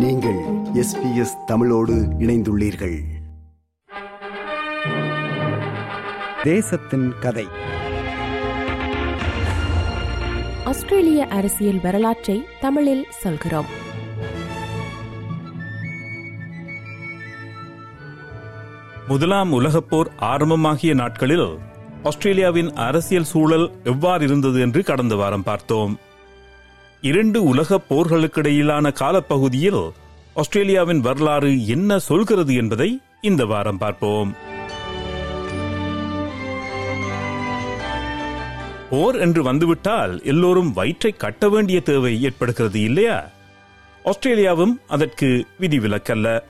நீங்கள் எஸ்பிஎஸ் தமிழோடு இணைந்துள்ளீர்கள். தேசத்தின் கதை. ஆஸ்திரேலிய அரசியல் வரலாற்றை தமிழில் சொல்கிறோம். முதலாம் உலகப் போர் ஆரம்பமாகிய நாட்களில் ஆஸ்திரேலியாவின் அரசியல் சூழல் எவ்வாறு இருந்தது என்று கடந்த வாரம் பார்த்தோம். இரண்டு உலகப் போர்களுக்கிடையிலான காலப்பகுதியில் ஆஸ்திரேலியாவின் வரலாறு என்ன சொல்கிறது என்பதை இந்த வாரம் பார்ப்போம். போர் என்று வந்துவிட்டால் எல்லோரும் வயிற்றை கட்ட வேண்டிய தேவை ஏற்படுகிறது இல்லையா? ஆஸ்திரேலியாவும் அதற்கு விதிவிலக்கல்ல.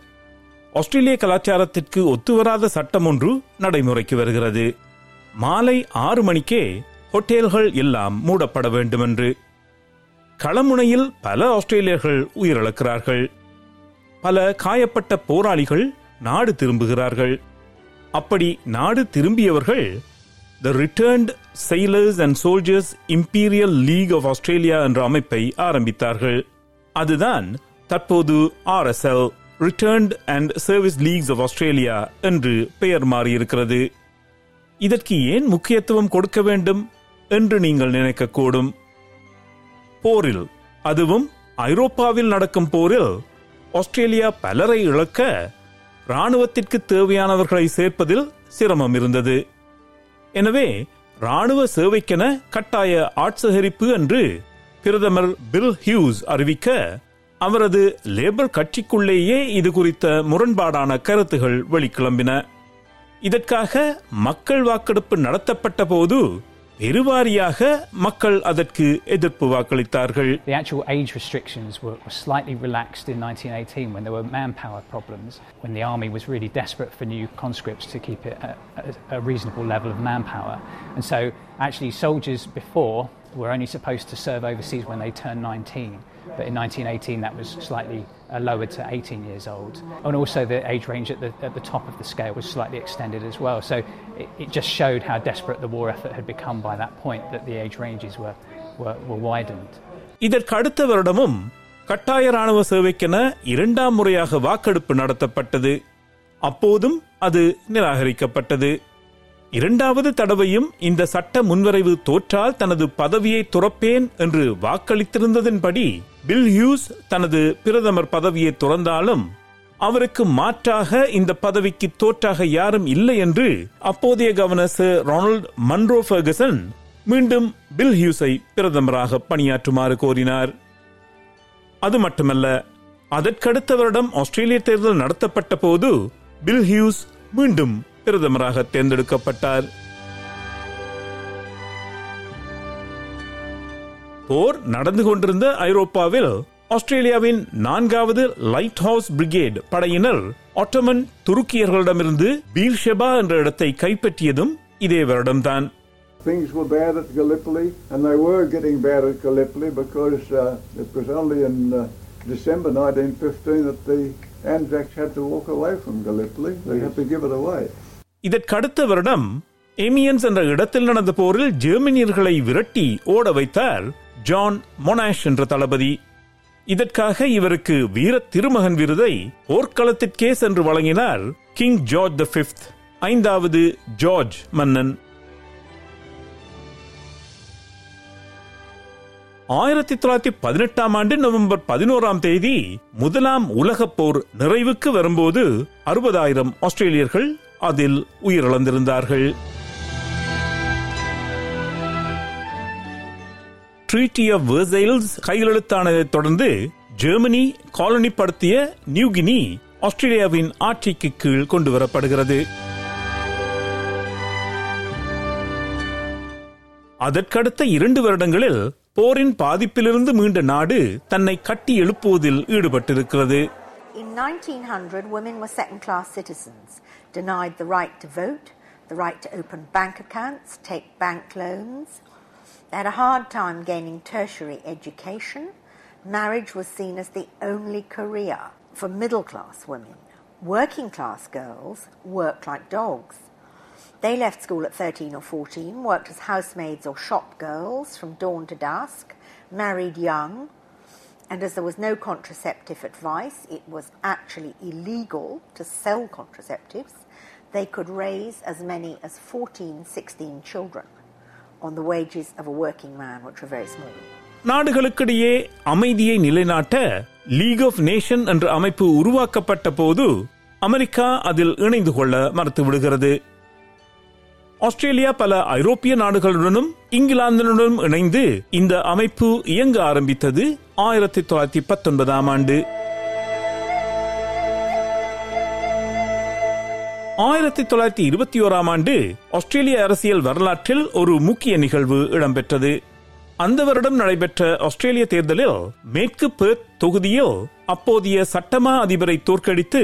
ஆஸ்திரேலிய கலாச்சாரத்திற்கு ஒத்துவராத சட்டம் ஒன்று நடைமுறைக்கு வருகிறது. மாலை ஆறு மணிக்கே ஹோட்டல்கள் எல்லாம் மூடப்பட வேண்டும் என்று களமுனையில் பல ஆஸ்திரேலியர்கள் உயிரிழக்கிறார்கள். பல காயப்பட்ட போராளிகள் நாடு திரும்புகிறார்கள். அப்படி நாடு திரும்பியவர்கள் the returned sailors and soldiers imperial league of Australia என்ற அமைப்பை ஆரம்பித்தார்கள். அதுதான் தற்போது RSL returned and service leagues of Australia என்று பெயர் மாறியிருக்கிறது. இதற்கு ஏன் முக்கியத்துவம் கொடுக்க வேண்டும் என்று நீங்கள் நினைக்கக்கூடும். போரில் அதுவும் ஐரோப்பாவில் நடக்கும் போரில் ஆஸ்திரேலியா பலரை இழக்க ராணுவத்திற்கு தேவையானவர்களை சேர்ப்பதில் சிரமம் இருந்தது. எனவே ராணுவ சேவைக்கென கட்டாய ஆட்சேகரிப்பு என்று பிரதமர் பில் ஹியூஸ் அறிவிக்க அவரது லேபர் கட்சிக்குள்ளேயே இது குறித்த முரண்பாடான கருத்துகள் வெளிக்கிளம்பின. இதற்காக மக்கள் வாக்கெடுப்பு நடத்தப்பட்ட போது பெருவாரியாக மக்கள் அதற்கு எதிர்ப்பு வாக்களித்தார்கள் The actual age restrictions were, were slightly relaxed in 1918 when there were manpower problems, when the army was really desperate for new conscripts to keep it at a, a reasonable level of manpower. And so, actually, soldiers before were only supposed to serve overseas when they turned 19. But in 1918, that was slightly uh, lowered to 18 years old. And also, the age range at the, at the top of the scale was slightly extended as well. So, it, it just showed how desperate the war effort had become by that point that the age ranges were, were, were widened. இதற்கு அடுத்த வருடமும் கட்டாய ராணுவ சேவைக்கென இரண்டாம் முறையாக வாக்கெடுப்பு நடத்தப்பட்டது அப்போதும் அது நிராகரிக்கப்பட்டது இரண்டாவது தடவையும் இந்த சட்ட முன்வரைவு தோற்றால் தனது பதவியை துறப்பேன் என்று வாக்களித்திருந்ததன்படி பில் ஹியூஸ் தனது பிரதமர் பதவியை துறந்தாலும் அவருக்கு மாற்றாக இந்த பதவிக்கு தோற்றாக யாரும் இல்லை என்று அப்போதைய governor sir Ronald Munro Ferguson மீண்டும் பில் ஹியூஸை பிரதமராக பணியாற்றுமாறு கோரினார். அது மட்டுமல்ல அதற்கடுத்த வருடம் ஆஸ்திரேலிய தேர்தல் நடத்தப்பட்ட போது பில் ஹியூஸ் மீண்டும் பிரதமராக தேர்ந்தெடுக்கப்பட்டார். போர் நடந்து கொண்டிருந்த ஐரோப்பாவில் ஆஸ்திரேலியாவின் நான்காவது லைட் ஹவுஸ் பிரிகேட் படையினர் ஒட்டமன் துருக்கியர்களிடமிருந்து பீர்ஷெபா என்ற இடத்தை கைப்பற்றியதும் இதே வருடம்தான் Things were bad at Gallipoli, and they were getting bad at Gallipoli because uh, it was only in uh, December 1915 that the Anzacs had to walk away from Gallipoli. They had to give it away. இதற்கடுத்த வருடம் ஏமியன்ஸ் என்ற இடத்தில் நடந்த போரில் ஜெர்மனியர்களை விரட்டி ஓட வைத்தார் John Monash என்ற தளபதி. இதற்காக இவருக்கு வீர திருமகன் விருதை போர்க்களத்திற்கே சென்று வழங்கினார் கிங் ஜார்ஜ் த பிப்த் ஐந்தாவது ஜார்ஜ் மன்னன். ஆயிரத்தி தொள்ளாயிரத்தி பதினெட்டாம் ஆண்டு நவம்பர் பதினோராம் தேதி முதலாம் உலகப் போர் நிறைவுக்கு வரும்போது அறுபதாயிரம் ஆஸ்திரேலியர்கள் அதில் உயிரிழந்திருந்தார்கள். ட்ரீட்டி ஆஃப் வெர்சைல்ஸ் கையெழுத்தானதைத் தொடர்ந்து ஜெர்மனி காலனிப்படுத்திய நியூகினி ஆஸ்திரேலியாவின் ஆட்சிக்கு கீழ் கொண்டு வரப்படுகிறது அதற்கடுத்த இரண்டு வருடங்களில் போரின் பாதிப்பிலிருந்து மீண்ட நாடு தன்னை கட்டி எழுப்புவதில் ஈடுபட்டிருக்கிறது In 1900, women were second class citizens, denied the right to vote, the right to open bank accounts, take bank loans. They had a hard time gaining tertiary education. Marriage was seen as the only career for middle class women. Working class girls worked like dogs. They left school at 13 or 14, worked as housemaids or shop girls from dawn to dusk, married young, And as there was no contraceptive advice, it was actually illegal to sell contraceptives. They could raise as many as 14, 16 children on the wages of a working man, which were very small. நாடுகளுக்கிடையே அமைதியை நிலைநாட்ட league of nation என்ற அமைப்பு உருவாக்கப்பட்ட போது America அதில் இணைந்து கொள்ள மறுத்து விடுகிறது ஆஸ்திரேலியா பல ஐரோப்பிய நாடுகளுடனும் இங்கிலாந்துடனும் இணைந்து இந்த அமைப்பு இயங்க ஆரம்பித்தது ஆயிரத்தி தொள்ளாயிரத்தி பத்தொன்பதாம் ஆண்டு ஆயிரத்தி தொள்ளாயிரத்தி இருபத்தி ஓராம் ஆண்டு ஆஸ்திரேலிய அரசியல் வரலாற்றில் ஒரு முக்கிய நிகழ்வு இடம்பெற்றது அந்த வருடம் நடைபெற்ற ஆஸ்திரேலிய தேர்தலில் மேற்கு பெர்த் தொகுதியில் அப்போதைய சட்டமா அதிபரை தோற்கடித்து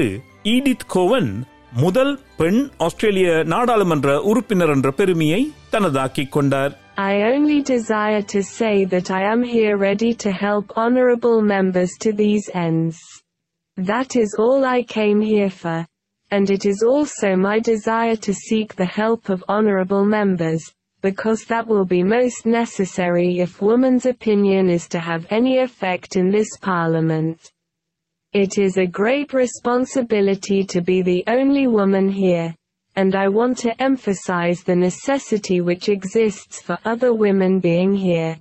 ஈடித் கோவன் முதல் பெண் ஆஸ்திரேலிய நாடாளுமன்ற உறுப்பினர் என்ற பெருமையை தனதாக்கிக் கொண்டார் I only desire to say that I am here ready to help honorable members to these ends. That is all I came here for. And it is also my desire to seek the help of honorable members, because that will be most necessary if woman's opinion is to have any effect in this parliament. It is a great responsibility to be the only woman here, and I want to emphasize the necessity which exists for other women being here.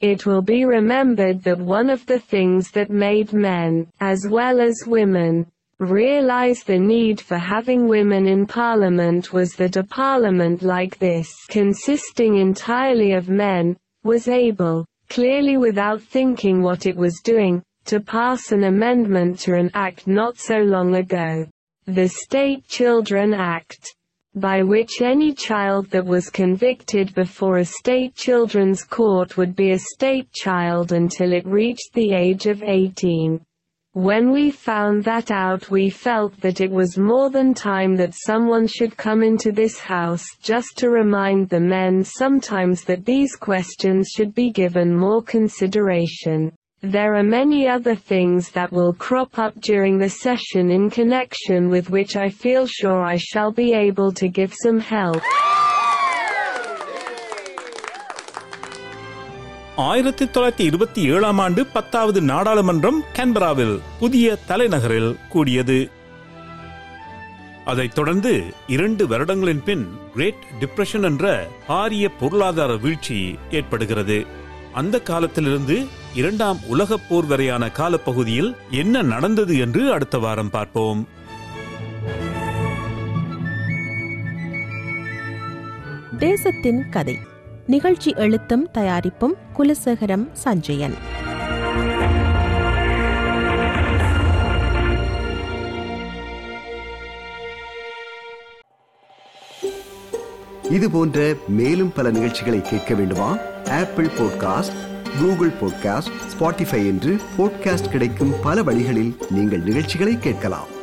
It will be remembered that one of the things that made men, as well as women, realize the need for having women in parliament was that a parliament like this, consisting entirely of men, was able, clearly without thinking what it was doing, to pass an amendment to an act not so long ago. The State Children Act, by which any child that was convicted before a state children's court would be a state child until it reached the age of 18. When we found that out we felt that it was more than time that someone should come into this house just to remind the men sometimes that these questions should be given more consideration. There are many other things that will crop up during the session in connection with which I feel sure I shall be able to give some help. ஆயிரத்தி தொள்ளாயிரத்தி இருபத்தி ஏழாம் ஆண்டு பத்தாவது நாடாளுமன்றம் கேன்பராவில் புதிய தலைநகரில் கூடியது. அதைத் தொடர்ந்து இரண்டு வருடங்களின் பின் கிரேட் டிப்ரெஷன் என்ற பாரிய பொருளாதார வீழ்ச்சி ஏற்படுகிறது. அந்த காலத்திலிருந்து இரண்டாம் உலகப் போர் வரையான காலப்பகுதியில் என்ன நடந்தது என்று அடுத்த வாரம் பார்ப்போம். தேசத்தின் கதை. நிகழ்ச்சி எழுத்தும் தயாரிப்பும் குலசேகரம் சஞ்சயன். இது போன்ற மேலும் பல நிகழ்ச்சிகளை கேட்க வேண்டுமா? Apple podcast Google podcast Spotify என்று பாட்காஸ்ட் கிடைக்கும் பல வழிகளில் நீங்கள் நிகழ்ச்சிகளை கேட்கலாம்.